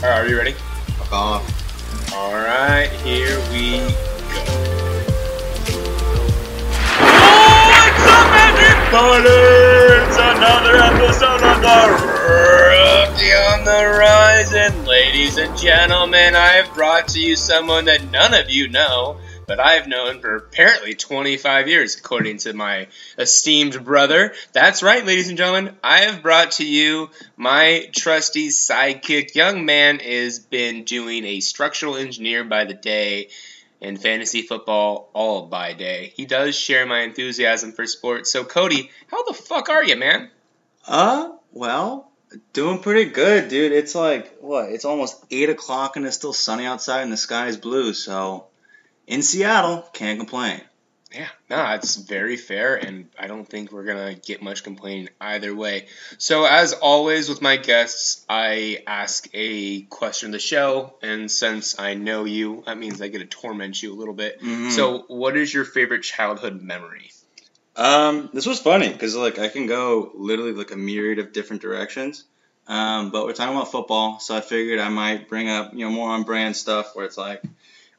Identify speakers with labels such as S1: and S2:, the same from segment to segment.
S1: All right, are you ready?
S2: Fuck off.
S1: All right, here we go. Oh, It's another episode of the Rookie on the Horizon. Ladies and gentlemen, I have brought to you someone that none of you know, but I've known for apparently 25 years, according to my esteemed brother. That's right, ladies and gentlemen, I have brought to you my trusty sidekick. Young man has been doing a structural engineer by the day and fantasy football all by day. He does share my enthusiasm for sports. So, Cody, how the fuck are you, man?
S2: Uh, well, doing pretty good, dude. It's like, what? It's almost 8 o'clock and it's still sunny outside and the sky is blue, so in Seattle, can't complain.
S1: Yeah, no, it's very fair, and I don't think we're gonna get much complaining either way. So, as always with my guests, I ask a question of the show, and since I know you, that means I get to torment you a little bit.
S2: Mhm.
S1: So, what is your favorite childhood memory?
S2: Um, this was funny because like I can go literally like a myriad of different directions. Um, but we're talking about football, so I figured I might bring up you know more on brand stuff where it's like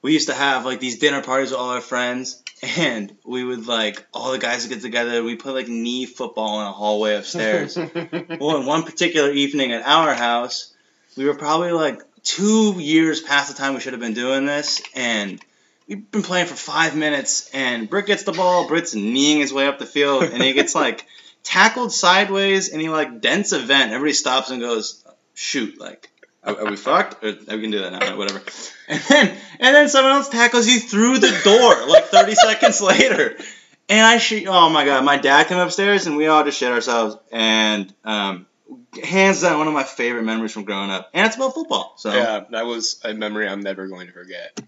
S2: we used to have like these dinner parties with all our friends, and we would like all the guys would get together. We play like knee football in a hallway upstairs. well, in one particular evening at our house, we were probably like two years past the time we should have been doing this, and we've been playing for five minutes, and Britt gets the ball. Britt's kneeing his way up the field, and he gets like tackled sideways, and he like dents a vent. Everybody stops and goes, "Shoot!" Like, are, are we fucked? Or, we can do that now, whatever. And then and then someone else tackles you through the door like 30 seconds later. And I shit, oh my god, my dad came upstairs and we all just shit ourselves. And um, hands down, one of my favorite memories from growing up. And it's about football. So
S1: Yeah, that was a memory I'm never going to forget.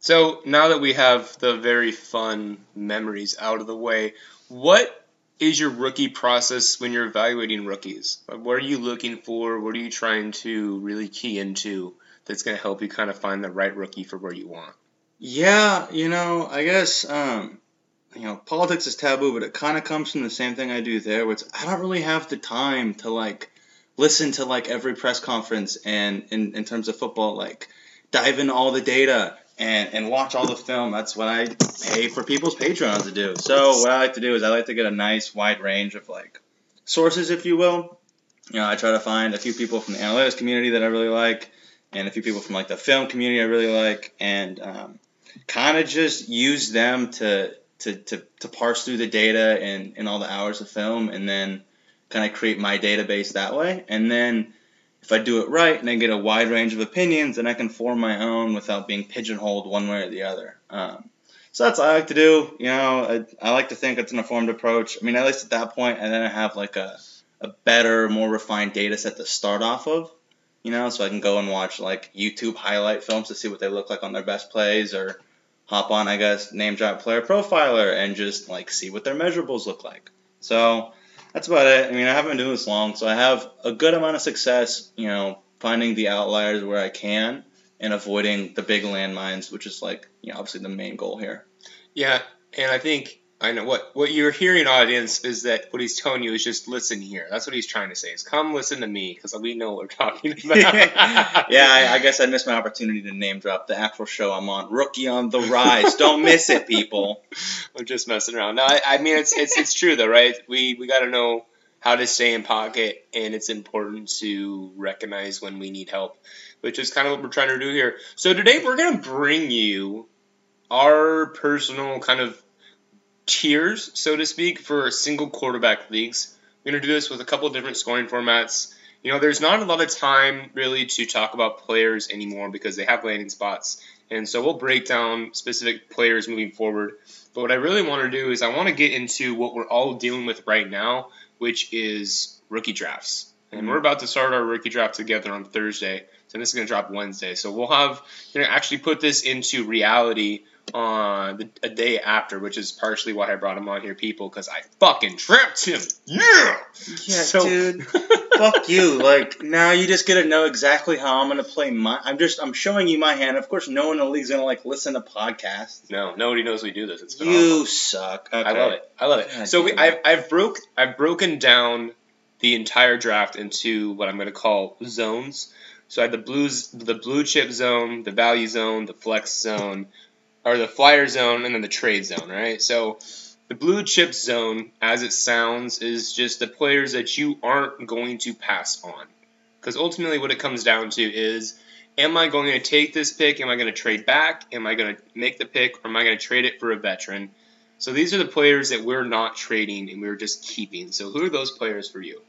S1: So now that we have the very fun memories out of the way, what is your rookie process when you're evaluating rookies? What are you looking for? What are you trying to really key into that's going to help you kind of find the right rookie for where you want?
S2: Yeah, you know, I guess um, you know, politics is taboo, but it kind of comes from the same thing I do there, which I don't really have the time to like listen to like every press conference and in, in terms of football, like dive into all the data and, and watch all the film. That's what I pay for people's Patreons to do. So what I like to do is I like to get a nice wide range of like sources, if you will. You know, I try to find a few people from the analytics community that I really like, and a few people from like the film community I really like, and um, kind of just use them to, to, to, to parse through the data and, and all the hours of film, and then kind of create my database that way. And then if I do it right and I get a wide range of opinions, then I can form my own without being pigeonholed one way or the other. Um, so that's what I like to do. You know, I, I like to think it's an informed approach. I mean, at least at that point, and then I have like a, a better, more refined data set to start off of. You know, so I can go and watch like YouTube highlight films to see what they look like on their best plays, or hop on, I guess, name drop player profiler and just like see what their measurables look like. So that's about it. I mean, I haven't been doing this long, so I have a good amount of success, you know, finding the outliers where I can and avoiding the big landmines, which is like, you know, obviously the main goal here.
S1: Yeah, and I think I know what what you're hearing, audience, is that what he's telling you is just listen here. That's what he's trying to say. Is come listen to me because we know what we're talking about.
S2: yeah, I, I guess I missed my opportunity to name drop the actual show I'm on, Rookie on the Rise. Don't miss it, people.
S1: I'm just messing around. No, I, I mean it's it's it's true though, right? We we got to know how to stay in pocket, and it's important to recognize when we need help, which is kind of what we're trying to do here. So today we're gonna bring you our personal kind of tiers, so to speak, for single quarterback leagues. We're gonna do this with a couple of different scoring formats. You know, there's not a lot of time really to talk about players anymore because they have landing spots. And so we'll break down specific players moving forward. But what I really want to do is I want to get into what we're all dealing with right now, which is rookie drafts. And we're mm-hmm. about to start our rookie draft together on Thursday. So this is going to drop Wednesday. So we'll have you know actually put this into reality on the, a day after, which is partially why I brought him on here, people, because I fucking trapped him. Yeah.
S2: Yeah,
S1: So-
S2: dude. Fuck you. Like now you just get to know exactly how I'm gonna play my I'm just I'm showing you my hand. Of course no one in the league's gonna like listen to podcasts.
S1: No, nobody knows we do this. It's phenomenal.
S2: You suck. Okay.
S1: I love it. I love it.
S2: God
S1: so we, I've. I've broke I've broken down the entire draft into what I'm going to call zones. So I had the blues, the blue chip zone, the value zone, the flex zone, or the flyer zone, and then the trade zone. Right. So the blue chip zone, as it sounds, is just the players that you aren't going to pass on. Because ultimately, what it comes down to is am I going to take this pick? Am I going to trade back? Am I going to make the pick? Or am I going to trade it for a veteran? So these are the players that we're not trading and we're just keeping. So who are those players for you?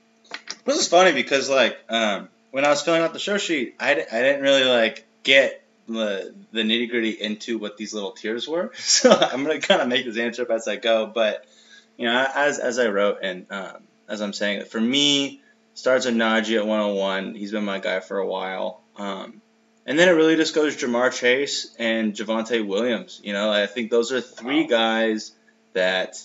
S2: This is funny because, like, um, when I was filling out the show sheet, I, I didn't really, like, get the, the nitty gritty into what these little tiers were. So I'm gonna kind of make this answer up as I go. But you know, as as I wrote and um, as I'm saying, for me, starts with Najee at 101. He's been my guy for a while. Um, and then it really just goes Ja'Marr Chase and Javonte Williams. You know, I think those are three guys that,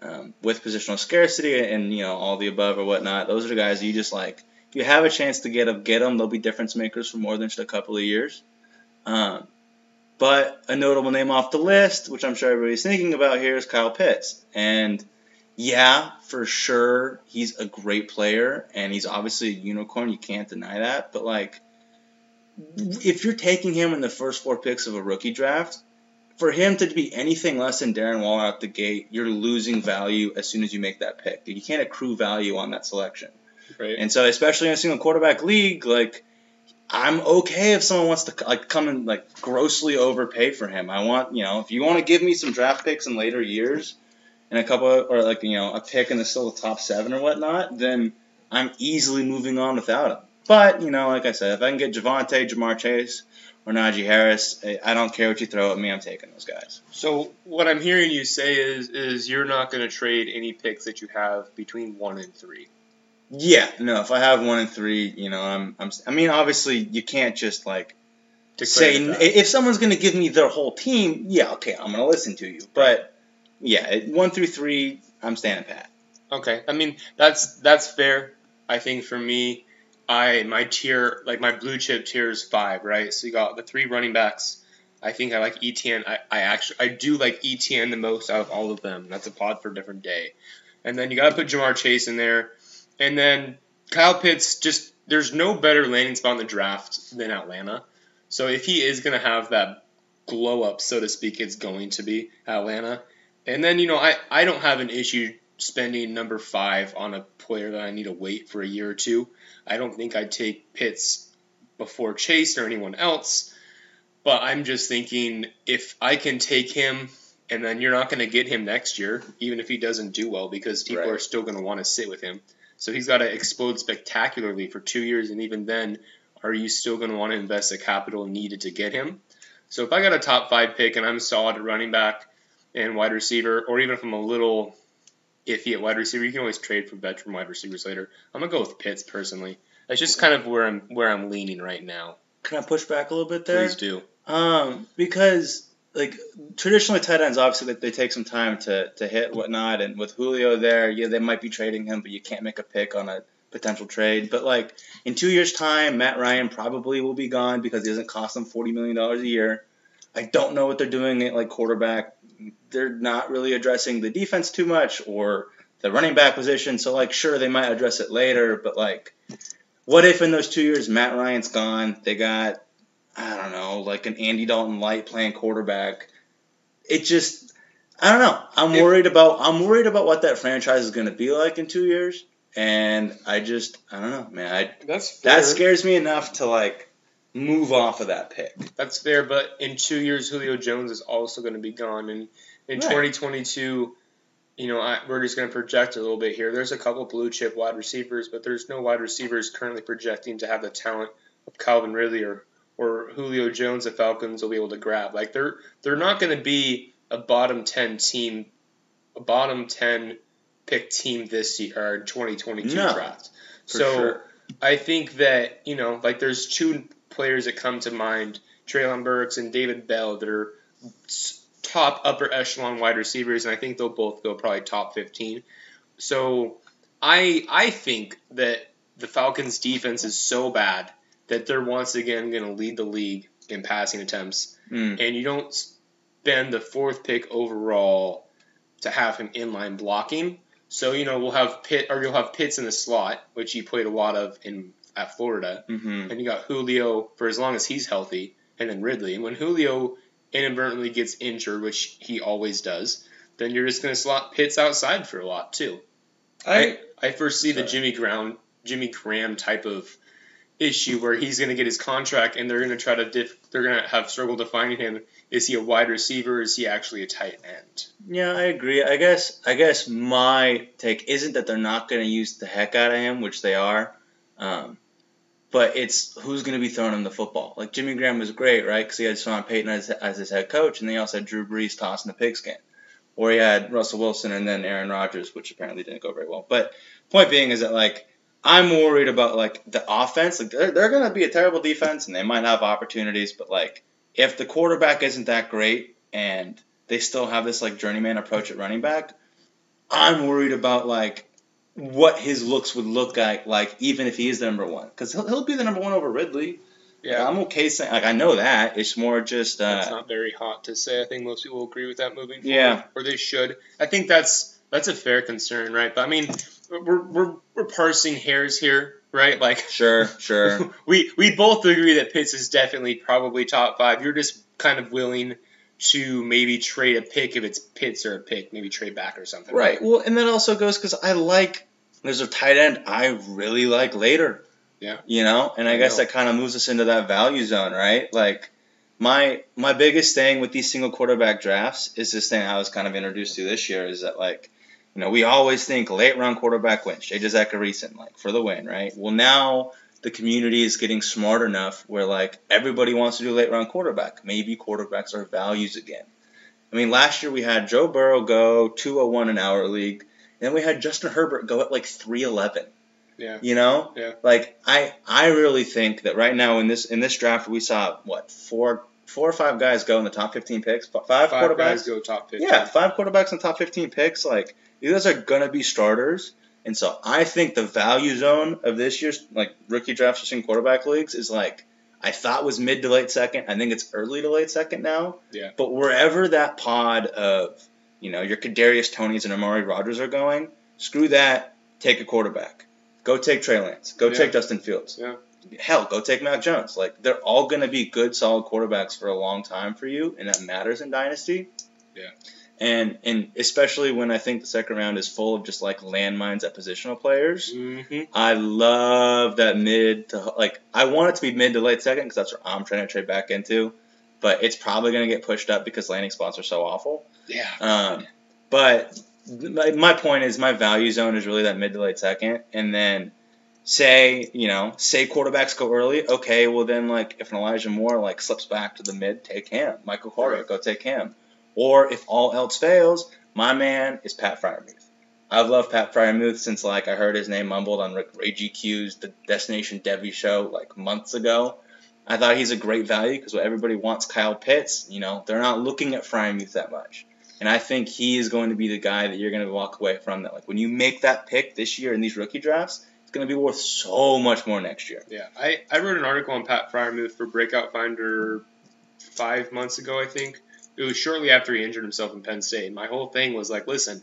S2: um, with positional scarcity and you know all the above or whatnot, those are the guys you just like. If you have a chance to get them, get them. They'll be difference makers for more than just a couple of years. Um, but a notable name off the list, which I'm sure everybody's thinking about here, is Kyle Pitts. And yeah, for sure, he's a great player, and he's obviously a unicorn. You can't deny that. But like, if you're taking him in the first four picks of a rookie draft, for him to be anything less than Darren Waller out the gate, you're losing value as soon as you make that pick. You can't accrue value on that selection.
S1: Right.
S2: And so, especially in a single quarterback league, like I'm okay if someone wants to like come and like grossly overpay for him. I want you know if you want to give me some draft picks in later years, and a couple of, or like you know a pick in the still the top seven or whatnot, then I'm easily moving on without him. But you know, like I said, if I can get Javonte, Ja'Marr Chase, or Najee Harris, I don't care what you throw at me. I'm taking those guys.
S1: So what I'm hearing you say is is you're not going to trade any picks that you have between one and three.
S2: Yeah, no. If I have one and three, you know, I'm, I'm. I mean, obviously, you can't just like say if someone's going to give me their whole team. Yeah, okay, I'm going to listen to you. But yeah, one through three, I'm standing pat.
S1: Okay, I mean that's that's fair. I think for me, I my tier like my blue chip tier is five, right? So you got the three running backs. I think I like ETN. I, I actually I do like ETN the most out of all of them. That's a pod for a different day. And then you got to put Ja'Marr Chase in there. And then Kyle Pitts, just there's no better landing spot in the draft than Atlanta. So if he is going to have that glow up, so to speak, it's going to be Atlanta. And then, you know, I, I don't have an issue spending number five on a player that I need to wait for a year or two. I don't think I'd take Pitts before Chase or anyone else. But I'm just thinking if I can take him and then you're not going to get him next year, even if he doesn't do well, because people right. are still going to want to sit with him. So he's got to explode spectacularly for two years, and even then, are you still going to want to invest the capital needed to get him? So if I got a top five pick and I'm solid at running back and wide receiver, or even if I'm a little iffy at wide receiver, you can always trade for veteran wide receivers later. I'm gonna go with Pitts personally. That's just kind of where I'm where I'm leaning right now.
S2: Can I push back a little bit there?
S1: Please do.
S2: Um, because like traditionally tight ends obviously they, they take some time to, to hit whatnot and with Julio there yeah they might be trading him but you can't make a pick on a potential trade. But like in two years time Matt Ryan probably will be gone because he doesn't cost them forty million dollars a year. I don't know what they're doing at like quarterback. They're not really addressing the defense too much or the running back position so like sure they might address it later but like what if in those two years Matt Ryan's gone they got I don't know, like an Andy Dalton light playing quarterback. It just I don't know. I'm worried about I'm worried about what that franchise is going to be like in 2 years and I just I don't know, man. I
S1: That's
S2: fair. that scares me enough to like move off of that pick.
S1: That's fair, but in 2 years Julio Jones is also going to be gone and in right. 2022 you know, I, we're just going to project a little bit here. There's a couple blue chip wide receivers, but there's no wide receivers currently projecting to have the talent of Calvin Ridley or or Julio Jones the Falcons will be able to grab. Like they're they're not going to be a bottom ten team, a bottom ten pick team this year or 2022 no, draft. So sure. I think that you know like there's two players that come to mind, Treylon Burks and David Bell, that are top upper echelon wide receivers, and I think they'll both go probably top 15. So I I think that the Falcons defense is so bad that they're once again going to lead the league in passing attempts, mm. and you don't spend the fourth pick overall to have him inline blocking. So you know we'll have Pitt or you'll have Pitts in the slot, which he played a lot of in at Florida,
S2: Mm-hmm.
S1: and you got Julio for as long as he's healthy, and then Ridley. And when Julio inadvertently gets injured, which he always does, then you're just going to slot Pitts outside for a lot too. I I foresee the Jimmy Graham Jimmy Graham type of issue where he's going to get his contract and they're going to try to they're going to have struggle defining him. Is he a wide receiver? Is he actually a tight end?
S2: Yeah, I agree. I guess I guess my take isn't that they're not going to use the heck out of him, which they are, um, but it's who's going to be throwing him the football. Like Jimmy Graham was great, right? Because he had Sean Payton as, as his head coach, and they also had Drew Brees tossing the pigskin, or he had Russell Wilson and then Aaron Rodgers, which apparently didn't go very well. But point being is that like I'm worried about like the offense. Like they're, they're going to be a terrible defense, and they might have opportunities, but like if the quarterback isn't that great and they still have this like journeyman approach at running back, I'm worried about like what his looks would look like, like even if he is the number one, because he'll, he'll be the number one over Ridley. Yeah, I'm okay saying like I know that it's more just uh,
S1: not very hot to say. I think most people agree with that moving forward.
S2: Yeah.
S1: Or they should. I think that's that's a fair concern, right? But I mean, we're we're, we're parsing hairs here, right? Like
S2: sure, sure.
S1: we we both agree that Pitts is definitely probably top five. You're just kind of willing to maybe trade a pick if it's Pitts or a pick, maybe trade back or something.
S2: right. Well, and that also goes because I like there's a tight end I really like later.
S1: Yeah.
S2: You know, and I,
S1: I
S2: guess
S1: know.
S2: that kind of moves us into that value zone, right? Like my my biggest thing with these single quarterback drafts is this thing I was kind of introduced to this year is that like, you know, we always think late round quarterback wins, Jay Recent, like for the win, right? Well now the community is getting smart enough where like everybody wants to do late round quarterback. Maybe quarterbacks are values again. I mean, last year we had Joe Burrow go 201 in our league, and then we had Justin Herbert go at like 311.
S1: Yeah.
S2: You know?
S1: Yeah.
S2: Like I I really think that right now in this in this draft we saw what four four or five guys go in the top 15 picks, five,
S1: Five
S2: quarterbacks.
S1: go top fifteen.
S2: Yeah, five quarterbacks in the top 15 picks. Like these guys are gonna be starters, and so I think the value zone of this year's like rookie drafts in quarterback leagues is like I thought was mid to late second. I think it's early to late second now.
S1: Yeah.
S2: But wherever that pod of you know your Kadarius Toneys and Amari Rodgers are going, screw that. Take a quarterback. Go take Trey Lance. Go
S1: Yeah.
S2: take Justin Fields.
S1: Yeah.
S2: Hell, go take Mac Jones. Like they're all going to be good, solid quarterbacks for a long time for you, and that matters in dynasty.
S1: Yeah.
S2: And and especially when I think the second round is full of just like landmines at positional players.
S1: Mm-hmm.
S2: I love that mid to like I want it to be mid to late second because that's what I'm trying to trade back into, but it's probably going to get pushed up because landing spots are so awful.
S1: Yeah.
S2: Um, but my, my point is my value zone is really that mid to late second, and then say you know say quarterbacks go early. Okay, well then like if an Elijah Moore like slips back to the mid, take him. Michael Carter,
S1: Right.
S2: go take him. Or if all else fails, my man is Pat Freiermuth. I've loved Pat Freiermuth since like I heard his name mumbled on Rick Ray GQ's The Destination Debbie show like months ago. I thought he's a great value because everybody wants Kyle Pitts. You know, they're not looking at Freiermuth that much. And I think he is going to be the guy that you're going to walk away from. That like when you make that pick this year in these rookie drafts, it's going to be worth so much more next year.
S1: Yeah, I, I wrote an article on Pat Freiermuth for Breakout Finder five months ago, I think. It was shortly after he injured himself in Penn State. My whole thing was like, listen,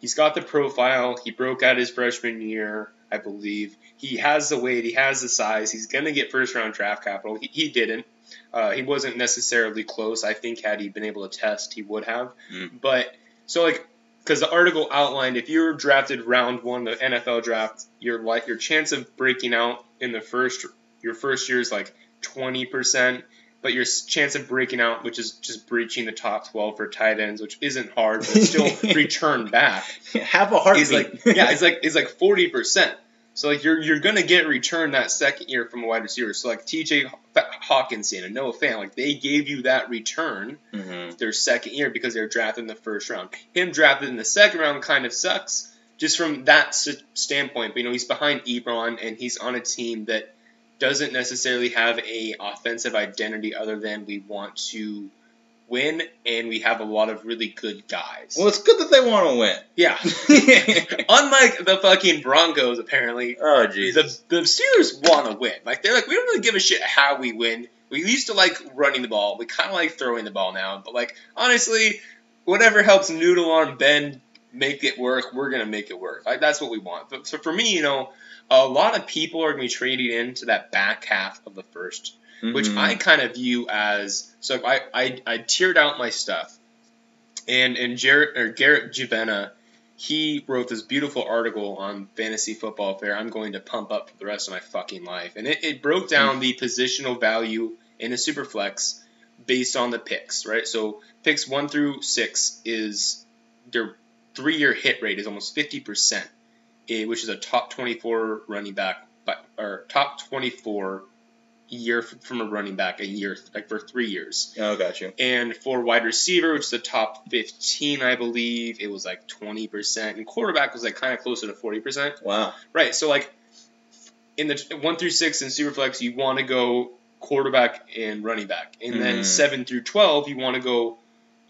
S1: he's got the profile. He broke out his freshman year, I believe. He has the weight. He has the size. He's going to get first round draft capital. He, he didn't. Uh, he wasn't necessarily close. I think had he been able to test, he would have.
S2: Mm.
S1: But so like, because the article outlined if you're drafted round one, the NFL draft, your like your chance of breaking out in the first your first year is like twenty percent, but your chance of breaking out, which is just breaching the top twelve for tight ends, which isn't hard, but still return back,
S2: Have a heartbeat.
S1: is like yeah, it's like it's like forty percent. So like you're you're gonna get return that second year from a wide receiver. So like T.J. Hockenson and Noah Fant, like they gave you that return
S2: Mhm.
S1: their second year because they were drafted in the first round. Him drafted in the second round kind of sucks just from that standpoint. But you know he's behind Ebron and he's on a team that doesn't necessarily have a offensive identity other than we want to win and we have a lot of really good guys.
S2: Well, it's good that they want to win.
S1: yeah. Unlike the fucking Broncos, apparently,
S2: oh
S1: the, the Steelers want to win. Like they're like, we don't really give a shit how we win. We used to like running the ball. We kind of like throwing the ball now. But like honestly, whatever helps Noodle Arm Ben make it work, we're gonna make it work. Like that's what we want. But so for me, you know, a lot of people are going to be trading into that back half of the 1st which
S2: Mhm.
S1: I kind of view as so. I, I I tiered out my stuff, and and Jared or Garrett Juvena, he wrote this beautiful article on fantasy football fair. I'm going to pump up for the rest of my fucking life, and it, it broke down the positional value in a super flex based on the picks, right? So picks one through six is their three year hit rate is almost fifty percent, which is a top twenty four running back, but or top twenty four year from a running back a year like for three years.
S2: Oh, got you.
S1: And for wide receiver, which is the top 15, I believe, it was like 20%. And quarterback was like kind of closer to 40%.
S2: Wow.
S1: Right. So, like, in the one through six in Superflex, you want to go quarterback and running back. And then
S2: Mhm.
S1: seven through 12, you want to go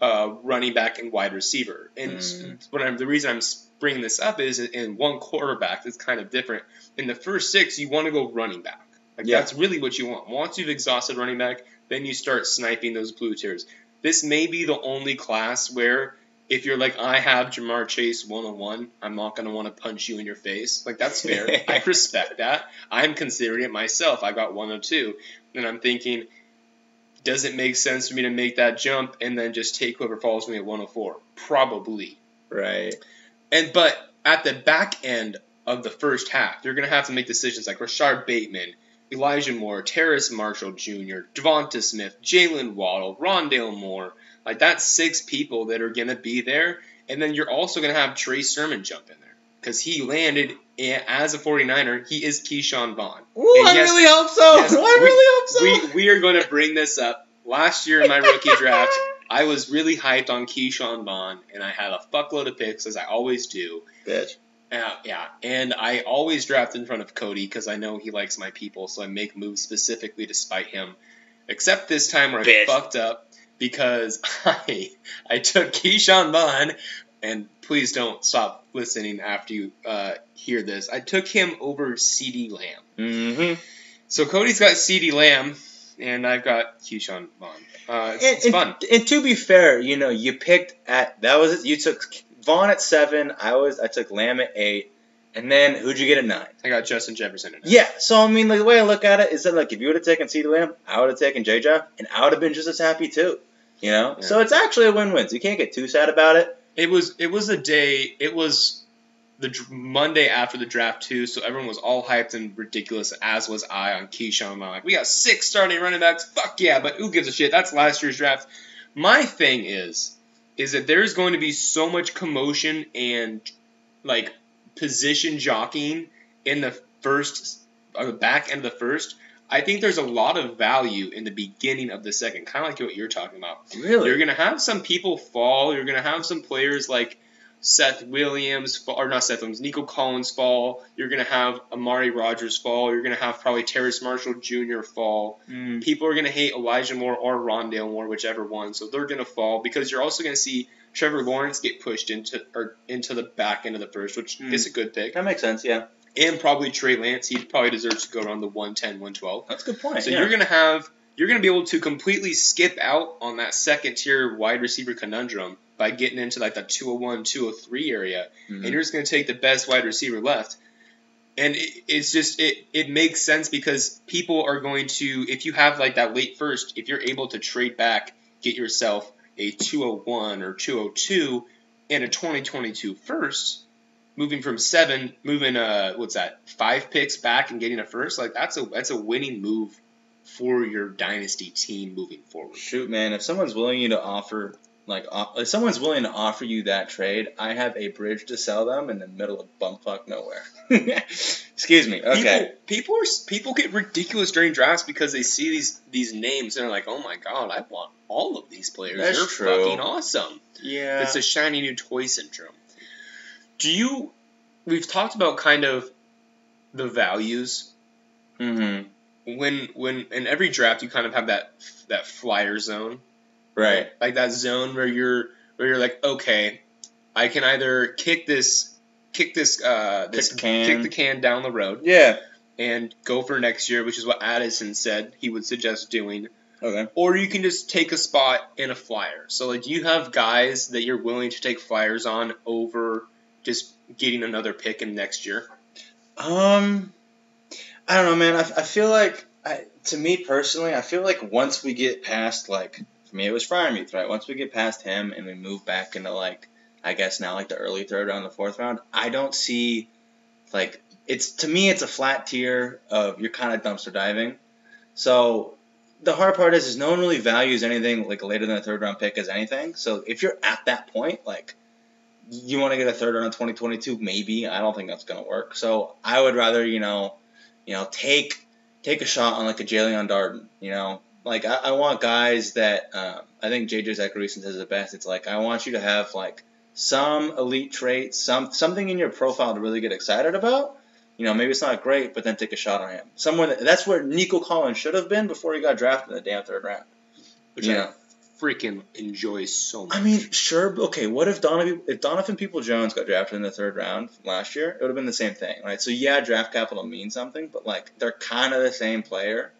S1: uh, running back and wide receiver. And what I'm, the reason I'm bringing this up is in one quarterback is kind of different. In the first six, you want to go running back. Like
S2: Yeah.
S1: that's really what you want. Once you've exhausted running back, then you start sniping those blue tiers. This may be the only class where if you're like I have Ja'Marr Chase one on one, I'm not gonna want to punch you in your face. Like that's fair. I respect that. I'm considering it myself. I got 102, and I'm thinking, does it make sense for me to make that jump and then just take whoever follows me at 104? Probably.
S2: Right.
S1: And but at the back end of the first half, you're gonna have to make decisions like Rashod Bateman, Elijah Moore, Terrace Marshall Jr., Devonta Smith, Jaylen Waddle, Rondale Moore. Like that's six people that are gonna be there, and then you're also gonna have Trey Sermon jump in there because he landed as a 49er. He is Ke'Shawn Vaughn.
S2: Ooh, I really hope so.
S1: yes,
S2: I really hope so.
S1: We we are going to bring this up. Last year in my rookie draft, I was really hyped on Ke'Shawn Vaughn, and I had a fuckload of picks as I always do.
S2: Bitch.
S1: Uh, yeah, and I always draft in front of Cody because I know he likes my people, so I make moves specifically to spite him. Except this time where I fucked up because I I took Ke'Shawn Vaughn, and please don't stop listening after you uh, hear this. I took him over CeeDee Lamb.
S2: Mm-hmm.
S1: So Cody's got CeeDee Lamb, and I've got Ke'Shawn Vaughn. Uh, it's,
S2: And,
S1: it's fun.
S2: and to be fair, you know, you picked at that was. You took Vaughn at seven. I was I took Lamb at eight, and then who'd you get at nine?
S1: I got Justin Jefferson.
S2: Yeah. So I mean, like the way I look at it is that like if you would have taken CeeDee Lamb, I would have taken JJ, and I would have been just as happy too. You know.
S1: Yeah.
S2: So it's actually a win-win. So you can't get too sad about it.
S1: It was it was a day. It was the dr- Monday after the draft too, so everyone was all hyped and ridiculous, as was I on Keyshawn. I'm like, we got six starting running backs. Fuck yeah! But who gives a shit? That's last year's draft. My thing is, is that there's going to be so much commotion and like position jockeying in the first, or the back end of the first. I think there's a lot of value in the beginning of the second, kind of like what you're talking about.
S2: Really.
S1: You're gonna have some people fall. You're gonna have some players like Seth Williams fall, or not Seth Williams, Nico Collins fall. You're gonna have Amari Rodgers fall. You're gonna have probably Terrace Marshall Jr. fall.
S2: Mm.
S1: People are gonna hate Elijah Moore or Rondale Moore, whichever one. So they're gonna fall because you're also gonna see Trevor Lawrence get pushed into or into the back end of the first, which
S2: Mm.
S1: is a good pick,
S2: That makes sense. Yeah.
S1: and probably Trey Lance. He probably deserves to go around the 110, 112.
S2: That's a good point.
S1: So
S2: yeah.
S1: you're gonna have you're gonna be able to completely skip out on that second tier wide receiver conundrum by getting into like the 201, 203 area,
S2: Mhm.
S1: and you're just gonna take the best wide receiver left. And it, it's just it it makes sense because people are going to if you have like that late first, if you're able to trade back, get yourself a 201 or 202 and a 2022 first, moving from seven, moving uh what's that five picks back and getting a first, like that's a that's a winning move for your dynasty team moving forward.
S2: Shoot, man, if someone's willing you to offer, like, if someone's willing to offer you that trade, I have a bridge to sell them in the middle of bumfuck nowhere. Excuse me. Okay.
S1: People, people are people get ridiculous during drafts because they see these these names and they're like, oh my god, I want all of these players.
S2: That's
S1: They're
S2: true.
S1: fucking awesome.
S2: yeah.
S1: It's a shiny new toy syndrome. Do you? We've talked about kind of the values
S2: mm-hmm.
S1: when when in every draft you kind of have that that flyer zone
S2: Right.
S1: like that zone where you're where you're like okay i can either kick this kick this uh this
S2: the can.
S1: kick the can down the road
S2: Yeah.
S1: and go for next year which is what addison said he would suggest doing
S2: Okay.
S1: or you can just take a spot in a flyer so like do you have guys that you're willing to take flyers on over just getting another pick in next year
S2: Um, I don't know, man. I, I feel like, I, to me personally, I feel like once we get past, like, for me, it was Freiermuth, right? Once we get past him and we move back into, like, I guess now, like, the early third round, the fourth round, I don't see, like, it's, to me, it's a flat tier of you're kind of dumpster diving. So, the hard part is, is no one really values anything, like, later than a third round pick as anything. So, if you're at that point, like, you want to get a third round in 2022? Maybe. I don't think that's to work. So, I would rather, you know, you know, take take a shot on like a Jaelon Darden. You know, like I, I want guys that um, I think JJ Zachariason says the best. It's like I want you to have like some elite traits, some something in your profile to really get excited about. You know, maybe it's not great, but then take a shot on him. Somewhere that, that's where Nico Collins should have been before he got drafted in the damn third round.
S1: Which
S2: Yeah.
S1: I freaking enjoy so much.
S2: I mean, sure. Okay, what if Donovan if Donovan People Jones got drafted in the third round last year? It would have been the same thing, right? So yeah, draft capital means something, but like they're kind of the same player,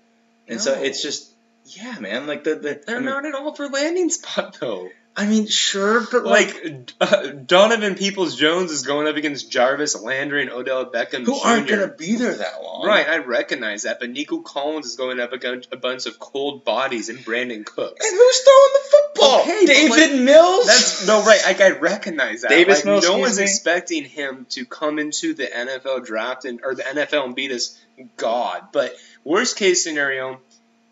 S2: and so it's just yeah, man. Like the the
S1: they're
S2: I mean,
S1: not at all for landing spot though.
S2: I mean, sure, but like,
S1: Like uh, Donovan Peoples Jones is going up against Jarvis Landry and Odell Beckham
S2: who
S1: Jr.
S2: aren't gonna be there that long,
S1: Right, I recognize that, but Nico Collins is going up against a bunch of cold bodies and Brandin Cooks.
S2: And who's throwing the football?
S1: Okay,
S2: Davis Mills.
S1: That's no right. Like I recognize that.
S2: Davis
S1: like,
S2: Mills,
S1: no one's expecting him to come into the NFL draft and or the NFL and beat us. god. But worst case scenario,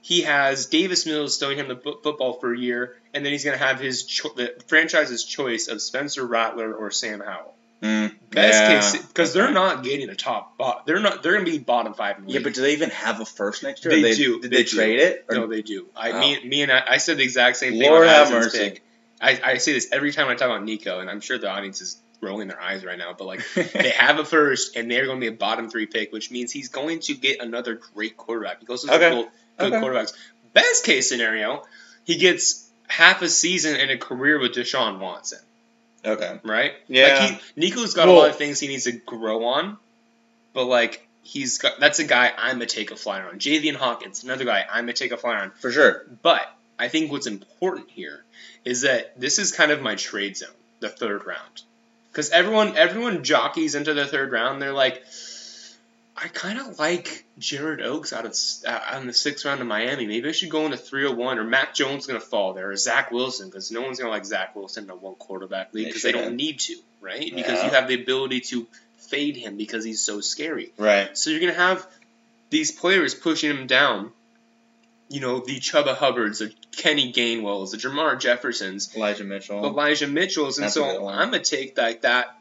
S1: he has Davis Mills throwing him the fo- football for a year, and then he's going to have his cho- the franchise's choice of Spencer Rattler or Sam Howell.
S2: Mm,
S1: Best
S2: yeah.
S1: case because they're not getting a top. They're not. They're going to be bottom five.
S2: Yeah, but do they even have a first next year?
S1: They
S2: Or
S1: do,
S2: Did
S1: they
S2: they,
S1: do.
S2: trade it? Or-
S1: No, they do. I
S2: Oh.
S1: me, me and I, I said the exact same thing.
S2: Lord have mercy.
S1: pick. I, I say this every time I talk about Nico, and I'm sure the audience is rolling their eyes right now. But like, they have a first, and they're going to be a bottom three pick, which means he's going to get another great quarterback. He goes to some
S2: Okay.
S1: cool, good
S2: Okay.
S1: quarterbacks. Best case scenario, he gets half a season and a career with Deshaun Watson.
S2: okay.
S1: Right?
S2: Yeah.
S1: Like he, Nico's got a lot of things he needs to grow on, but like. He's got that's a guy I'm gonna take a flyer on. Javian Hawkins, another guy I'm gonna take a flyer on.
S2: For sure.
S1: But I think what's important here is that this is kind of my trade zone, the third round, because everyone everyone jockeys into the third round. They're like, I kind of like Gerrid Doaks out of uh, out in the sixth round of Miami. Maybe I should go into 301 or Mac Jones gonna fall there or Zach Wilson because no one's gonna like Zach Wilson in a one quarterback league because they, don't need to, right? Because you have the ability to fade him because he's so scary.
S2: Right.
S1: So you're gonna have these players pushing him down. You know, the Chuba Hubbards, the Kenny Gainwells, the Jermar Jeffersons,
S2: Elijah Mitchell.
S1: Elijah Mitchells, and
S2: That's
S1: so. I'm gonna take like that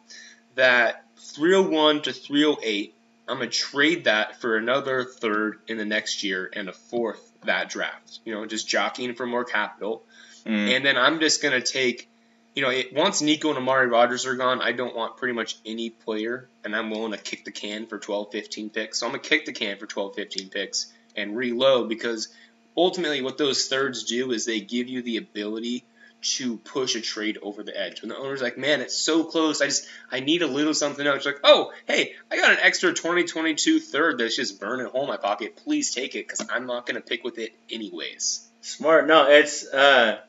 S1: that 301 to 308. I'm gonna trade that for another third in the next year and a fourth that draft. You know, just jockeying for more capital.
S2: Mm.
S1: And then I'm just gonna take, you know, it, once Nico and Amari Rodgers are gone, I don't want pretty much any player, and I'm willing to kick the can for 12, 15 picks. So I'm gonna kick the can for 12, 15 picks and reload because ultimately what those thirds do is they give you the ability to push a trade over the edge. When the owner's like, man, it's so close, I just I need a little something else. Like, oh, hey, I got an extra 2022 third that's just burning a hole in my pocket. Please take it because I'm not gonna pick with it anyways.
S2: Smart. No, it's uh,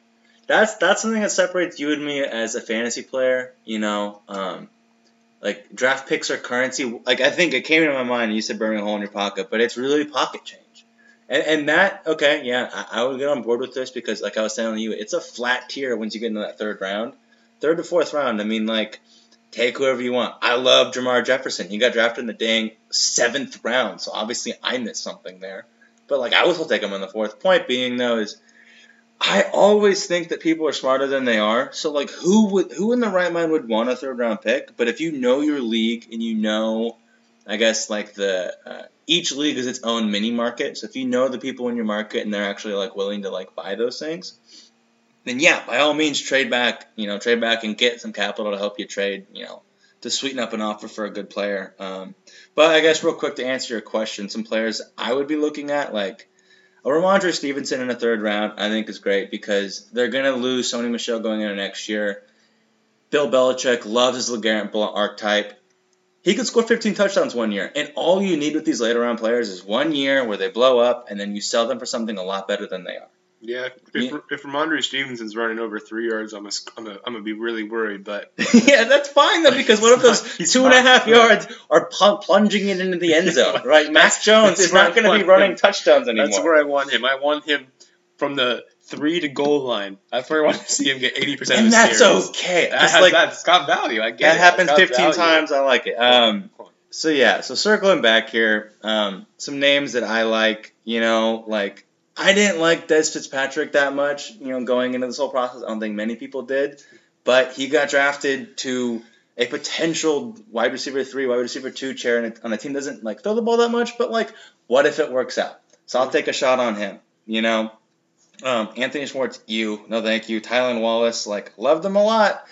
S2: that's that's something that separates you and me as a fantasy player. You know, um, like draft picks are currency. Like I think it came into my mind. You said burning a hole in your pocket, but it's really pocket change. And, and that okay, yeah, I, I would get on board with this because, like I was telling you, it's a flat tier once you get into that third round, third to fourth round. I mean, like take whoever you want. I love Jermar Jefferson. He got drafted in the dang seventh round, so obviously I missed something there. But like I would still take him in the fourth. Point being though is I always think that people are smarter than they are. So like who would who in the right mind would want a third round pick? But if you know your league and you know I guess like the uh, each league is its own mini market. So if you know the people in your market and they're actually like willing to like buy those things, then yeah, by all means trade back, you know, trade back and get some capital to help you trade, you know, to sweeten up an offer for a good player. Um, but I guess real quick to answer your question, some players I would be looking at like a Rhamondre Stevenson in the third round, I think is great because they're gonna lose Sony Michel going into next year. Bill Belichick loves his LeGarrette Blount archetype. He could score 15 touchdowns one year, and all you need with these later round players is one year where they blow up, and then you sell them for something a lot better than they are.
S1: Yeah, if, if Rhamondre Stevenson's running over three yards, I'm, a, I'm, I'm gonna be really worried. But
S2: yeah, that's fine though because what if those two and a half yards are pl- plunging it into the end zone, right? Mac Jones is not going to be running
S1: him.
S2: touchdowns anymore.
S1: that's where I want him. I want him from the three to goal line. That's where I want to see him get eighty percent of
S2: and that's
S1: series.
S2: okay.
S1: That
S2: It's
S1: has,
S2: like
S1: that's got value. I get
S2: that
S1: it.
S2: happens
S1: That's
S2: 15
S1: value.
S2: times. I like it. Um, so yeah, so circling back here, um, some names that I like. You know, like I didn't like Dez Fitzpatrick that much. You know, going into this whole process, I don't think many people did, but he got drafted to a potential wide receiver three, wide receiver two chair, and on a team that doesn't like throw the ball that much. But like, what if it works out? So I'll take a shot on him. You know, um, Anthony Schwartz, you no thank you. Tylan Wallace, like loved him a lot.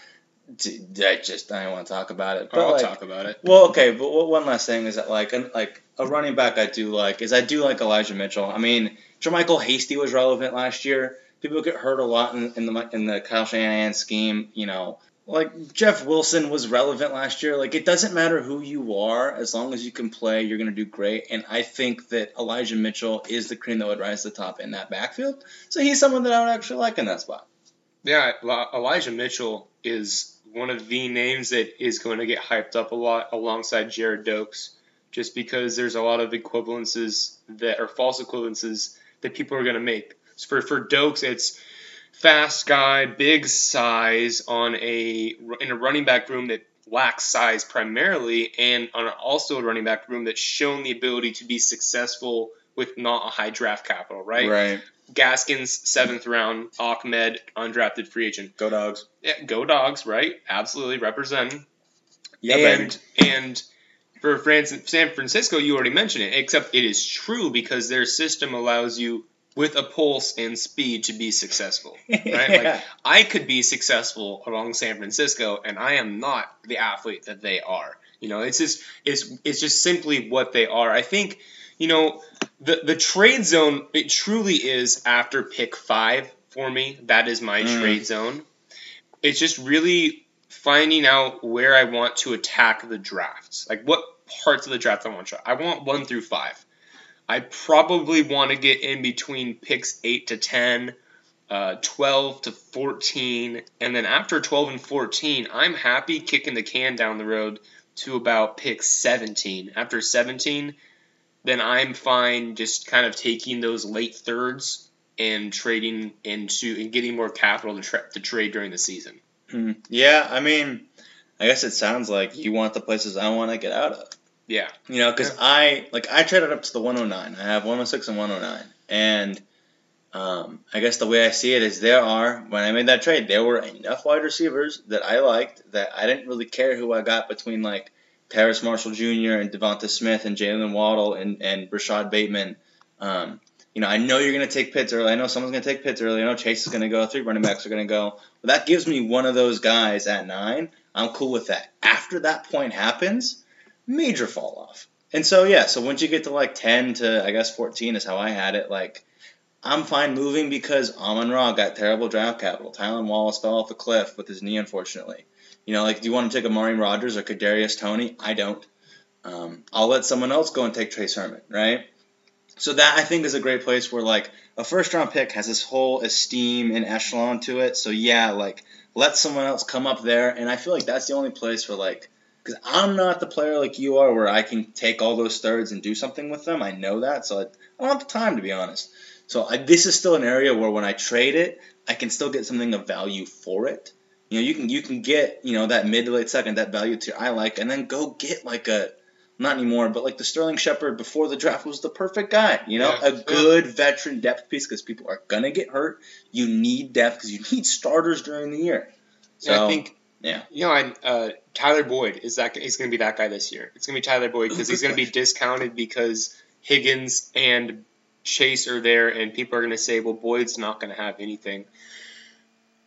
S2: D- I just I don't want to talk about it. But
S1: I'll
S2: like,
S1: talk about it.
S2: well, okay, but one last thing is that like an, like a running back I do like is I do like Elijah Mitchell. I mean, JaMycal Hasty was relevant last year. People get hurt a lot in, in the in the Kyle Shanahan scheme. You know, like Jeff Wilson was relevant last year. Like it doesn't matter who you are, as long as you can play, you're gonna do great. And I think that Elijah Mitchell is the cream that would rise to the top in that backfield. So he's someone that I would actually like in that spot.
S1: Yeah, Elijah Mitchell is one of the names that is going to get hyped up a lot alongside Gerrid Doaks, just because there's a lot of equivalences that are false equivalences that people are going to make. So for for Doaks, it's fast guy, big size on a in a running back room that lacks size primarily, and on also a running back room that's shown the ability to be successful with not a high draft capital, right?
S2: Right.
S1: Gaskins, seventh round. Ahmed, undrafted free agent.
S2: Go dogs.
S1: Yeah, go dogs, right? Absolutely representing.
S2: Yeah,
S1: and and for Fran- San Francisco, you already mentioned it. Except it is true because their system allows you with a pulse and speed to be successful. Right?
S2: Yeah.
S1: Like I could be successful along San Francisco, and I am not the athlete that they are. You know, it's just it's it's just simply what they are. I think you know the the trade zone. It truly is after pick five for me. That is my
S2: Mm.
S1: trade zone. It's just really finding out where I want to attack the drafts. Like what parts of the draft I want to try. I want one through five. I probably want to get in between picks eight to ten, uh, 12 to 14, and then after 12 and 14, I'm happy kicking the can down the road to about pick 17. After 17, then I'm fine just kind of taking those late thirds and trading into and getting more capital to, tra- to trade during the season.
S2: Hmm. Yeah, I mean, I guess it sounds like you want the places I want to get out of.
S1: Yeah.
S2: You know, because I like I traded up to the 109. I have 106 and 109, and um, I guess the way I see it is there are when I made that trade, there were enough wide receivers that I liked that I didn't really care who I got between like Terrace Marshall Jr. and Devonta Smith and Jaylen Waddle and and Rashod Bateman. Um, you know, I know you're going to take Pitts early. I know someone's going to take Pitts early. I know Chase is going to go. Three running backs are going to go. But that gives me one of those guys at nine. I'm cool with that. After that point happens, major fall off. And so yeah, so once you get to like 10 to I guess 14 is how I had it. Like I'm fine moving because Amon Ra got terrible draft capital. Tylan Wallace fell off a cliff with his knee, unfortunately. You know, like do you want to take Amari Rodgers or Kadarius Toney? I don't. Um, I'll let someone else go and take Trey Sermon, right? So that I think is a great place where like a first round pick has this whole esteem and echelon to it. So yeah, like let someone else come up there, and I feel like that's the only place where like because I'm not the player like you are where I can take all those thirds and do something with them. I know that, so I, I don't have the time to be honest. So I, this is still an area where when I trade it, I can still get something of value for it. You know, you can you can get you know that mid to late second that value tier I like, and then go get like a not anymore, but like the Sterling Shepard before the draft was the perfect guy. You know,
S1: Yeah,
S2: a
S1: yeah.
S2: good veteran depth piece because people are gonna get hurt. You need depth because you need starters during the year. So
S1: And I think
S2: yeah.
S1: You know, I, uh, Tyler Boyd is that is going to be that guy this year. It's going to be Tyler Boyd because he's going to be discounted because Higgins and Chase are there, and people are going to say, "Well, Boyd's not going to have anything."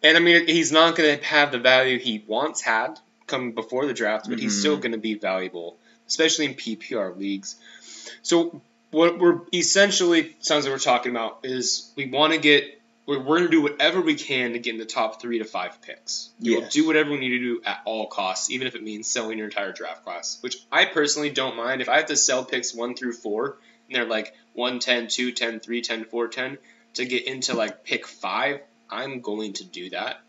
S1: And I mean, he's not going to have the value he once had coming before the draft, but he's
S2: Mhm.
S1: still going to be valuable, especially in PPR leagues. So what we're essentially sounds like we're talking about is we want to get we're, we're going to do whatever we can to get in the top three to five picks. We'll
S2: Yes.
S1: do whatever we need to do at all costs, even if it means selling your entire draft class, which I personally don't mind. If I have to sell picks one through four, and they're like 110, 210, 310, 410, to get into like pick five, I'm going to do that.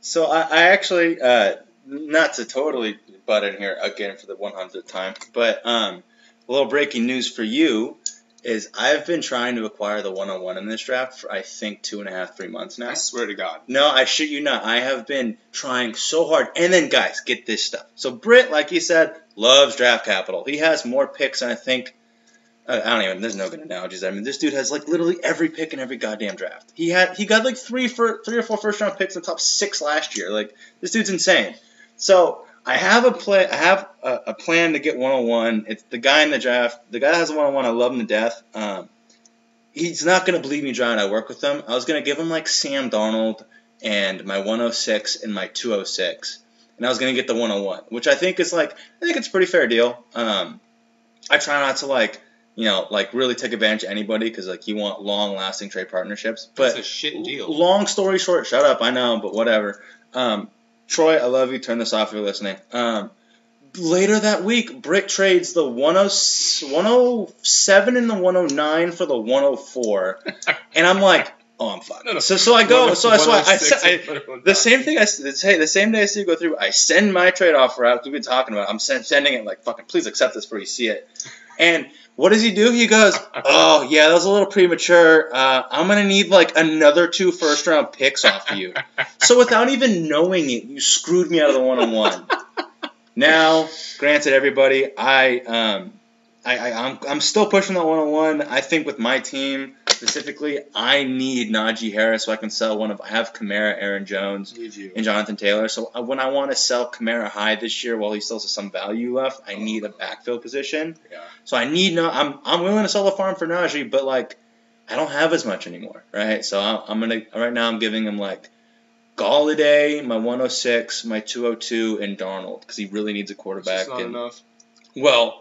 S2: So I, I actually, uh, not to totally butt in here again for the 100th time, but um, a little breaking news for you is I've been trying to acquire the 101 in this draft for I think two and a half, three months now.
S1: I swear to God.
S2: No, I shit you not. I have been trying so hard. And then, guys, get this stuff. So Britt, like he said, loves draft capital. He has more picks than I think. Uh, I don't even. There's no good analogies. I mean, this dude has like literally every pick in every goddamn draft. He had he got like three for three or four first round picks in the top six last year. Like this dude's insane. So I have a play. I have a, a plan to get 101. It's the guy in the draft. The guy that has a 101. I love him to death. Um, he's not gonna believe me, John. I work with him. I was gonna give him like Sam Darnold and my 106 and my 206, and I was gonna get the 101, which I think is like I think it's a pretty fair deal. Um, I try not to like you know like really take advantage of anybody because like you want long lasting trade partnerships. But
S1: That's a shit deal.
S2: Long story short, shut up. I know, but whatever. Um, Troy, I love you. Turn this off if you're listening. Um, later that week, Brick trades the 10, 107 and the 109 for the 104, and I'm like, oh, I'm fucked.
S1: No, no.
S2: So so I go. So why I,
S1: 106
S2: I, I the same thing I, hey the same day I see you go through, I send my trade offer out. We've been talking about. it. I'm send, sending it like fucking. Please accept this before you see it. And what does he do? He goes, "Oh yeah, that was a little premature. Uh, I'm gonna need like another two first round picks off of you." so without even knowing it, you screwed me out of the one on one. Now, granted, everybody, I um, I, I I'm I'm still pushing the one on one. I think with my team specifically, I need Najee Harris so I can sell one of. I have Kamara, Aaron Jones, and Jonathan Taylor. So uh, when I want to sell Kamara high this year while he still has some value left, I need a backfill position.
S1: Yeah.
S2: So I need no. I'm I'm willing to sell the farm for Najee, but like I don't have as much anymore, right? So I'm, I'm gonna right now I'm giving him like Golladay, my 106, my 202, and Darnold because he really needs a quarterback.
S1: just not
S2: and-
S1: enough.
S2: well,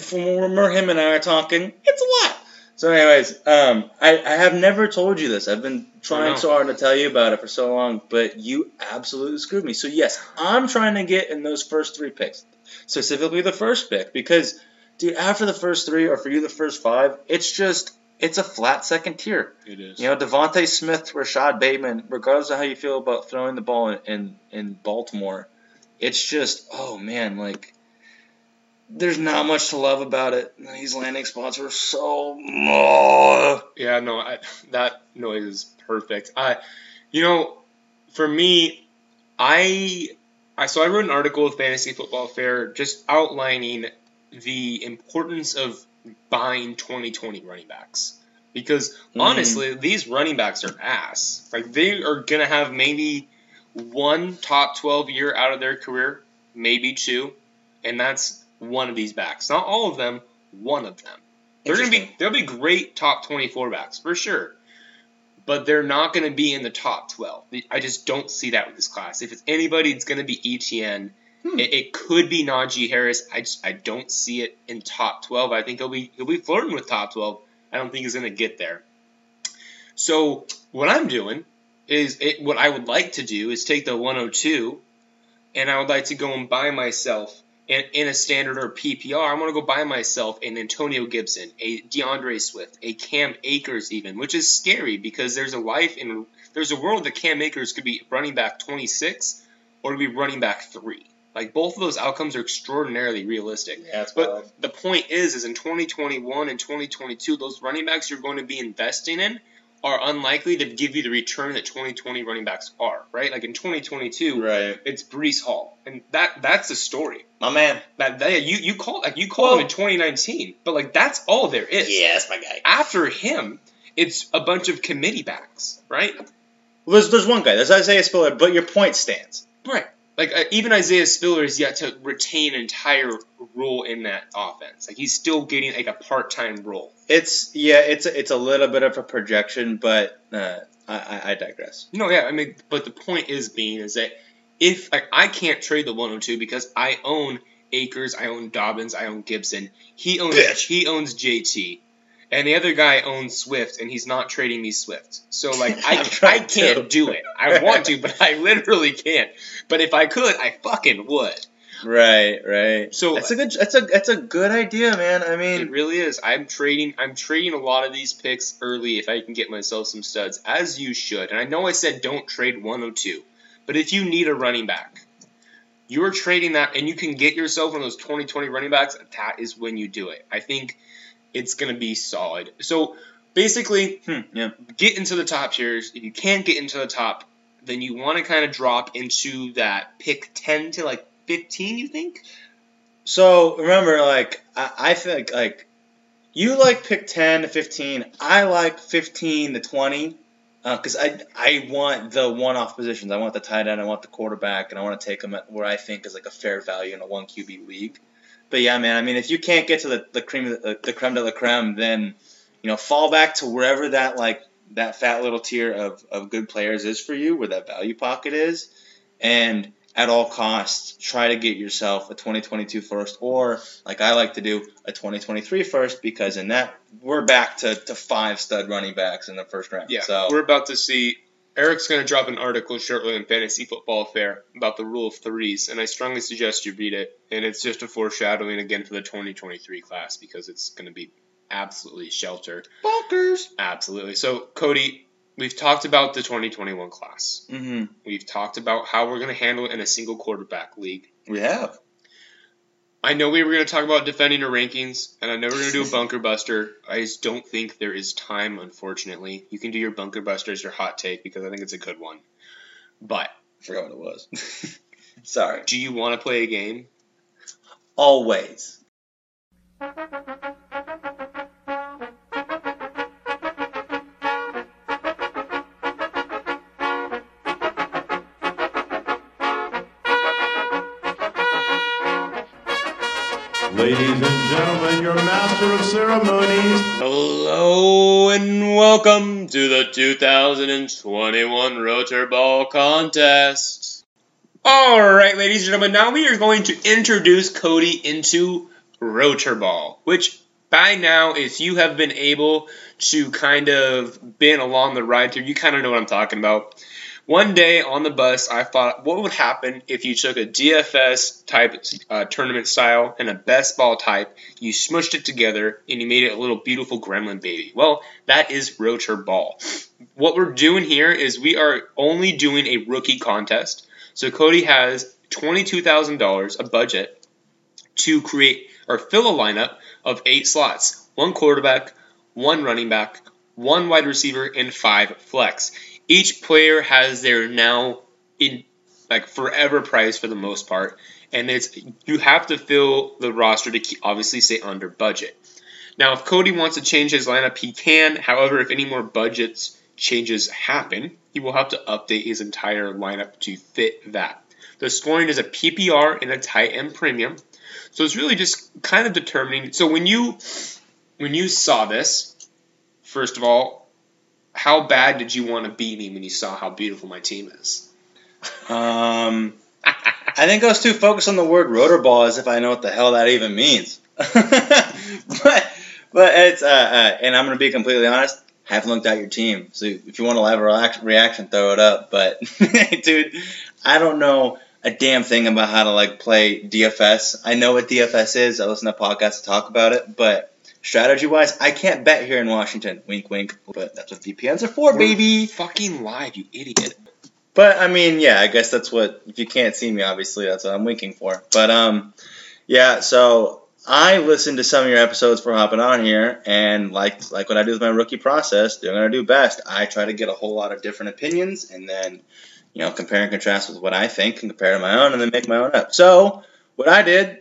S2: from where him and I are talking, it's a lot. So, anyways, um, I, I have never told you this. I've been trying so hard to tell you about it for so long, but you absolutely screwed me. So, yes, I'm trying to get in those first three picks, specifically the first pick, because, dude, after the first three, or for you, the first five, it's just, it's a flat second tier.
S1: It is.
S2: You know, DeVonta Smith, Rashod Bateman, regardless of how you feel about throwing the ball in, in, in Baltimore, it's just, oh man, like, there's not much to love about it. These landing spots are so.
S1: Yeah, no, I, that noise is perfect. I, you know, for me, I, I so I wrote an article with Fantasy Football Affair just outlining the importance of buying 2020 running backs because
S2: Mm.
S1: honestly, these running backs are ass. Like they are gonna have maybe one top 12 year out of their career, maybe two, and that's one of these backs. Not all of them, one of them. They're gonna be they'll be great top twenty four backs for sure, but they're not gonna be in the top twelve. I just don't see that with this class. If it's anybody, it's gonna be ETN.
S2: Hmm.
S1: It, it could be Najee Harris. I just I don't see it in top twelve. I think he'll be he'll be flirting with top twelve. I don't think he's gonna get there. So what I'm doing is it, what I would like to do is take the 102, and I would like to go and buy myself in, in a standard or PPR. I'm going to go buy myself an Antonio Gibson, a D'Andre Swift, a Cam Akers, even, which is scary because there's a life in there's a world that Cam Akers could be running back 26 or to be running back three. Like both of those outcomes are extraordinarily realistic.
S2: Yeah,
S1: But the point is, is in 2021 and 2022, those running backs you're going to be investing in are unlikely to give you the return that 2020 running backs are, right? Like in 2022,
S2: Right.
S1: it's Breece Hall, and that that's the story.
S2: My man.
S1: That, that you you call like you call him in 2019, but like that's all there is.
S2: Yeah, that's my guy.
S1: After him, it's a bunch of committee backs, right?
S2: Well, there's, there's one guy. There's Isaiah Spiller, but your point stands.
S1: Right. Like uh, even Isaiah Spiller is yet to retain an entire role in that offense. Like he's still getting like a part-time role.
S2: It's yeah, it's a, it's a little bit of a projection, but uh, I, I, I digress.
S1: No, yeah, I mean, but the point is being is that if like I can't trade the 102 because I own Akers, I own Dobbins, I own Gibson. He owns
S2: Bitch.
S1: he owns JT, and the other guy owns Swift, and he's not trading me Swift. So like I I can't
S2: to.
S1: do it. I want to, but I literally can't. But if I could, I fucking would.
S2: Right, right.
S1: So
S2: that's a good. That's a that's a good idea, man. I mean, It
S1: really is. I'm trading. I'm trading a lot of these picks early if I can get myself some studs, as you should. And I know I said don't trade 102, but if you need a running back, you're trading that, and you can get yourself one of those 2020 running backs. That is when you do it. I think it's gonna be solid. So basically,
S2: hmm, yeah.
S1: get into the top tiers. If you can't get into the top, then you want to kind of drop into that pick 10 to like 15. You think?
S2: So remember, like I, I think like you like pick ten to fifteen. I like fifteen to twenty. Because I, I want the one-off positions. I want the tight end. I want the quarterback, and I want to take them at where I think is like a fair value in a one QB league. But yeah, man. I mean, if you can't get to the the cream the, the creme de la creme, then you know fall back to wherever that like that fat little tier of, of good players is for you, where that value pocket is, and at all costs try to get yourself a 2022 first, or like I like to do, a 2023 first, because in that we're back to, to five stud running backs in the first round.
S1: Yeah.
S2: So
S1: We're about to see. Eric's going to drop an article shortly in Fantasy Football Affair about the rule of threes, and I strongly suggest you read it. And it's just a foreshadowing again for the 2023 class because it's going to be absolutely shelter.
S2: bonkers.
S1: Absolutely. So, Cody, we've talked about the 2021 class.
S2: Mm-hmm.
S1: We've talked about how we're going to handle it in a single quarterback league.
S2: We have.
S1: I know we were going to talk about defending our rankings, and I know we're going to do a bunker buster. I just don't think there is time, unfortunately. You can do your bunker buster as your hot take because I think it's a good one. But
S2: I forgot what it was. Sorry.
S1: do you want to play a game?
S2: Always.
S3: Of ceremonies,
S1: Hello and welcome to the 2021 Rotor Ball Contest. Alright, ladies and gentlemen, now we are going to introduce Cody into Rotor Ball, which by now, if you have been able to kind of been along the ride through, you kind of know what I'm talking about. One day on the bus, I thought, what would happen if you took a DFS type uh, tournament style and a best ball type, you smushed it together, and you made it a little beautiful gremlin baby? Well, that is Rotor Ball. What we're doing here is we are only doing a rookie contest. So Cody has $22,000, a budget, to create or fill a lineup of eight slots one quarterback, one running back, one wide receiver, and five flex. Each player has their now in like forever price for the most part, and it's you have to fill the roster to keep, obviously stay under budget. Now, if Cody wants to change his lineup, he can. However, if any more budgets changes happen, he will have to update his entire lineup to fit that. The scoring is a PPR and a tight end premium. So it's really just kind of determining. So when you when you saw this, first of all, how bad did you want to beat me when you saw how beautiful my team is?
S2: Um, I think I was too focused on the word rotor ball as if I know what the hell that even means. but but it's uh, uh, and I'm gonna be completely honest. Haven't looked at your team, so if you want to have a reaction throw it up. But dude, I don't know a damn thing about how to like play DFS. I know what DFS is. I listen to podcasts to talk about it, but strategy wise, I can't bet here in Washington. Wink, wink. But that's what VPNs are for,
S1: We're
S2: baby.
S1: Fucking live, you idiot.
S2: But I mean, yeah, I guess that's what if you can't see me, obviously that's what I'm winking for. But um, yeah. So I listened to some of your episodes for hopping on here, and like like what I do with my rookie process, they're gonna do best. I try to get a whole lot of different opinions, and then you know compare and contrast with what I think, and compare to my own, and then make my own up. So what I did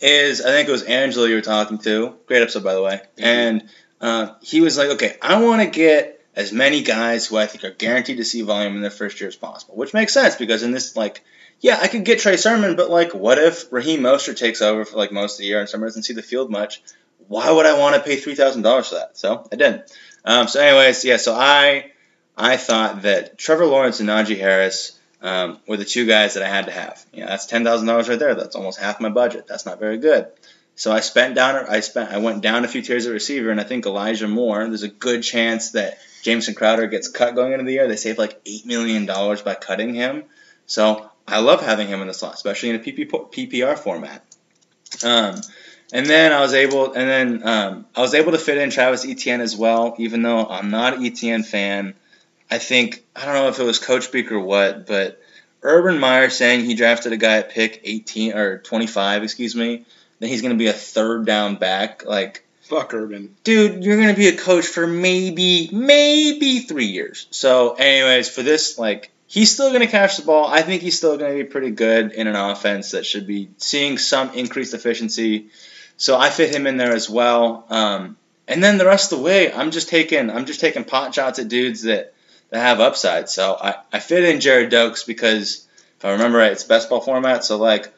S2: is I think it was Angela you were talking to. Great episode, by the way. And uh, he was like, okay, I want to get as many guys who I think are guaranteed to see volume in their first year as possible, which makes sense because in this, like, yeah, I could get Trey Sermon, but like, what if Raheem Mostert takes over for like most of the year and Sermon doesn't see the field much? Why would I want to pay three thousand dollars for that? So I didn't. Um, so, anyways, yeah. So I I thought that Trevor Lawrence and Najee Harris um, were the two guys that I had to have. You know, that's ten thousand dollars right there. That's almost half my budget. That's not very good. So I spent down. I spent. I went down a few tiers at receiver, and I think Elijah Moore. There's a good chance that Jameson Crowder gets cut going into the year. They saved like eight million dollars by cutting him. So I love having him in the slot, especially in a PPR format. Um, and then I was able, and then um, I was able to fit in Travis Etienne as well, even though I'm not an Etienne fan. I think I don't know if it was Coach Beak or what, but Urban Meyer saying he drafted a guy at pick 18 or 25, excuse me, then he's going to be a third down back. Like,
S1: Fuck Urban.
S2: dude, you're going to be a coach for maybe, maybe three years. So, anyways, for this, like, he's still going to catch the ball. I think he's still going to be pretty good in an offense that should be seeing some increased efficiency. So I fit him in there as well. Um, and then the rest of the way, I'm just taking, I'm just taking pot shots at dudes that that have upside. So I, I fit in Gerrid Doaks because if I remember right, it's best ball format. So like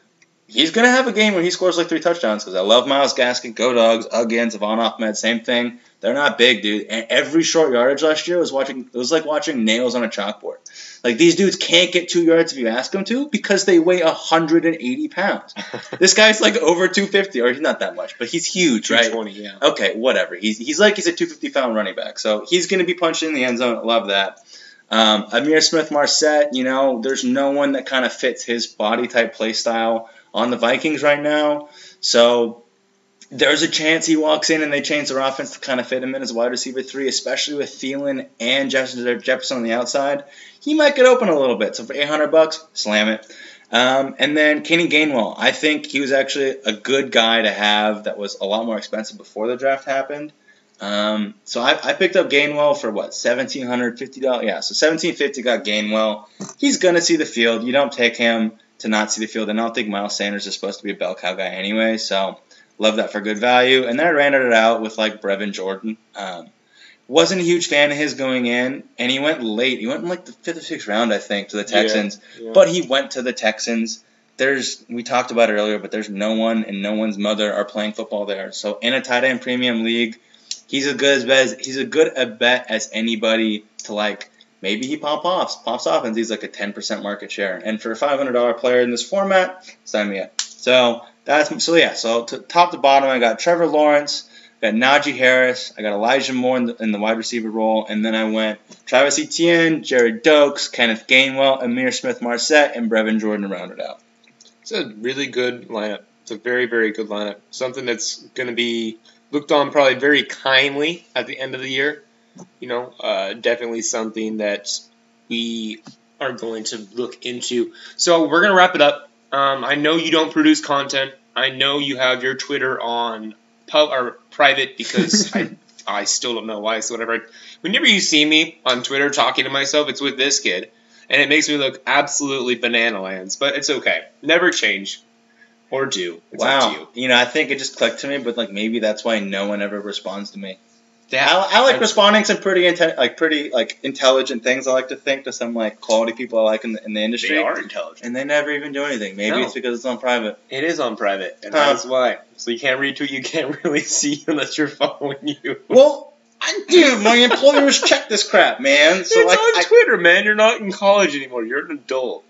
S2: he's gonna have a game where he scores like three touchdowns because I love Myles Gaskin, Go Dogs, again Salvon Ahmed, same thing. They're not big, dude. And every short yardage last year was watching. It was like watching nails on a chalkboard. Like these dudes can't get two yards if you ask them to because they weigh 180 pounds. this guy's like over 250, or he's not that much, but he's huge, right?
S1: 220, yeah.
S2: Okay, whatever. He's he's like he's a 250 pound running back, so he's going to be punched in the end zone. I love that. Um, Ihmir Smith-Marsette, you know, there's no one that kind of fits his body type play style on the Vikings right now. So there's a chance he walks in and they change their offense to kind of fit him in as wide receiver three, especially with Thielen and Jefferson, Jefferson on the outside. He might get open a little bit. So for 800 bucks, slam it. Um, and then Kenny Gainwell, I think he was actually a good guy to have that was a lot more expensive before the draft happened. Um, so I, I picked up Gainwell for what seventeen hundred fifty dollars. Yeah, so seventeen fifty got Gainwell. He's gonna see the field. You don't take him to not see the field. And I don't think Miles Sanders is supposed to be a bell cow guy anyway. So love that for good value. And then I ran it out with like Brevin Jordan. Um, wasn't a huge fan of his going in, and he went late. He went in like the fifth or sixth round, I think, to the Texans.
S1: Yeah.
S2: But he went to the Texans. There's we talked about it earlier, but there's no one and no one's mother are playing football there. So in a tight end premium league, he's as good as bet as, he's a good a bet as anybody to like maybe he pop off pops off and he's like a ten percent market share. And for a five hundred dollar player in this format, sign me up. So that's so yeah. So to top to bottom, I got Trevor Lawrence. I got Najee Harris, I got Elijah Moore in the, in the wide receiver role, and then I went Travis Etienne, Gerrid Doaks, Kenneth Gainwell, Ihmir Smith-Marsette, and Brevin Jordan to round it out.
S1: It's a really good lineup. It's a very, very good lineup. Something that's going to be looked on probably very kindly at the end of the year. You know, uh, definitely something that we are going to look into. So we're going to wrap it up. Um, I know you don't produce content. I know you have your Twitter on pub or private because I I still don't know why. So whatever. Whenever you see me on Twitter talking to myself, it's with this kid, and it makes me look absolutely banana lands. But it's okay. Never change, or do. It's
S2: wow,
S1: you.
S2: know, I think it just clicked to me, but like maybe that's why no one ever responds to me.
S1: That-
S2: I, I like
S1: that's-
S2: responding to pretty inte- like pretty like intelligent things. I like to think to some like quality people I like in the, in the industry,
S1: They are intelligent.
S2: and they never even do anything. Maybe
S1: No.
S2: it's because it's on private.
S1: It is on private, and
S2: Huh.
S1: that's why. So you can't retweet. You can't really see unless you're following you.
S2: Well, I do. My employers check this crap, man. So
S1: it's
S2: like,
S1: on
S2: I,
S1: Twitter, man. You're not in college anymore. You're an adult.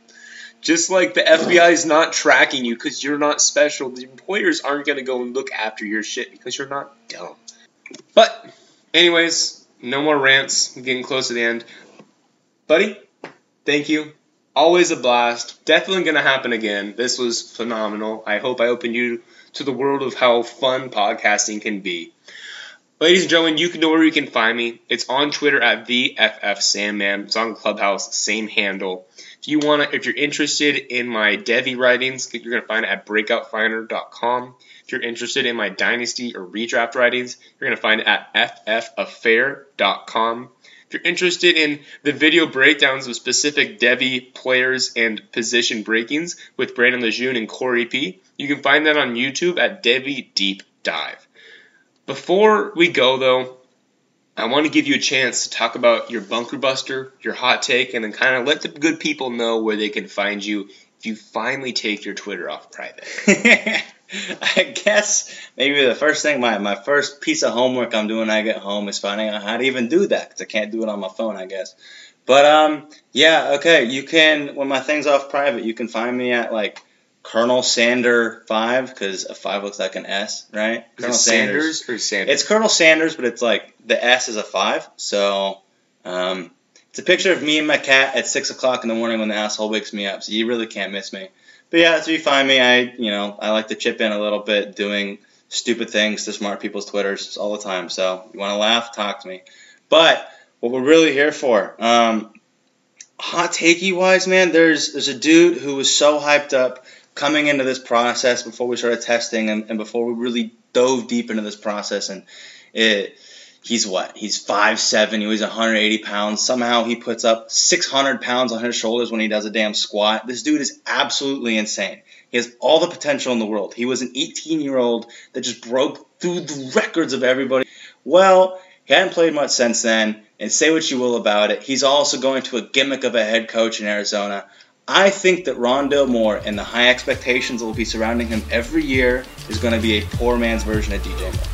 S1: Just like the FBI is not tracking you because you're not special, the employers aren't going to go and look after your shit because you're not dumb. But, anyways, no more rants. I'm getting close to the end. Buddy, thank you. Always a blast. Definitely going to happen again. This was phenomenal. I hope I opened you to the world of how fun podcasting can be. Ladies and gentlemen, you can know where you can find me. It's on Twitter at the FF Sandman. It's on Clubhouse, same handle. If you want to, if you're interested in my Devy writings, you're gonna find it at breakoutfinder.com. If you're interested in my Dynasty or Redraft writings, you're gonna find it at ffaffair.com. If you're interested in the video breakdowns of specific Devy players and position breakings with Brandon Lejeune and Corey P, you can find that on YouTube at Devy Deep Dive. Before we go, though, I want to give you a chance to talk about your bunker buster, your hot take, and then kind of let the good people know where they can find you if you finally take your Twitter off private.
S2: I guess maybe the first thing, my, my first piece of homework I'm doing when I get home is finding out how to even do that because I can't do it on my phone, I guess. But um, yeah, okay. You can when my thing's off private, you can find me at like Colonel Sander five because a five looks like an S, right?
S1: Is it Sanders or Sanders?
S2: It's Colonel Sanders, but it's like the S is a five. So um, It's a picture of me and my cat at six o'clock in the morning when the asshole wakes me up. So you really can't miss me. But yeah, that's where you find me. I, you know, I like to chip in a little bit, doing stupid things to smart people's twitters all the time. So you want to laugh, talk to me. But what we're really here for, um, hot takey wise, man, there's there's a dude who was so hyped up coming into this process before we started testing and, and before we really dove deep into this process and it he's what? He's five seven. He weighs 180 pounds. Somehow he puts up 600 pounds on his shoulders when he does a damn squat. This dude is absolutely insane. He has all the potential in the world. He was an 18 year old that just broke through the records of everybody. Well he hadn't played much since then and say what you will about it he's also going to a gimmick of a head coach in arizona I think that Rondale Moore and the high expectations that will be surrounding him every year is going to be a poor man's version of DJ Moore.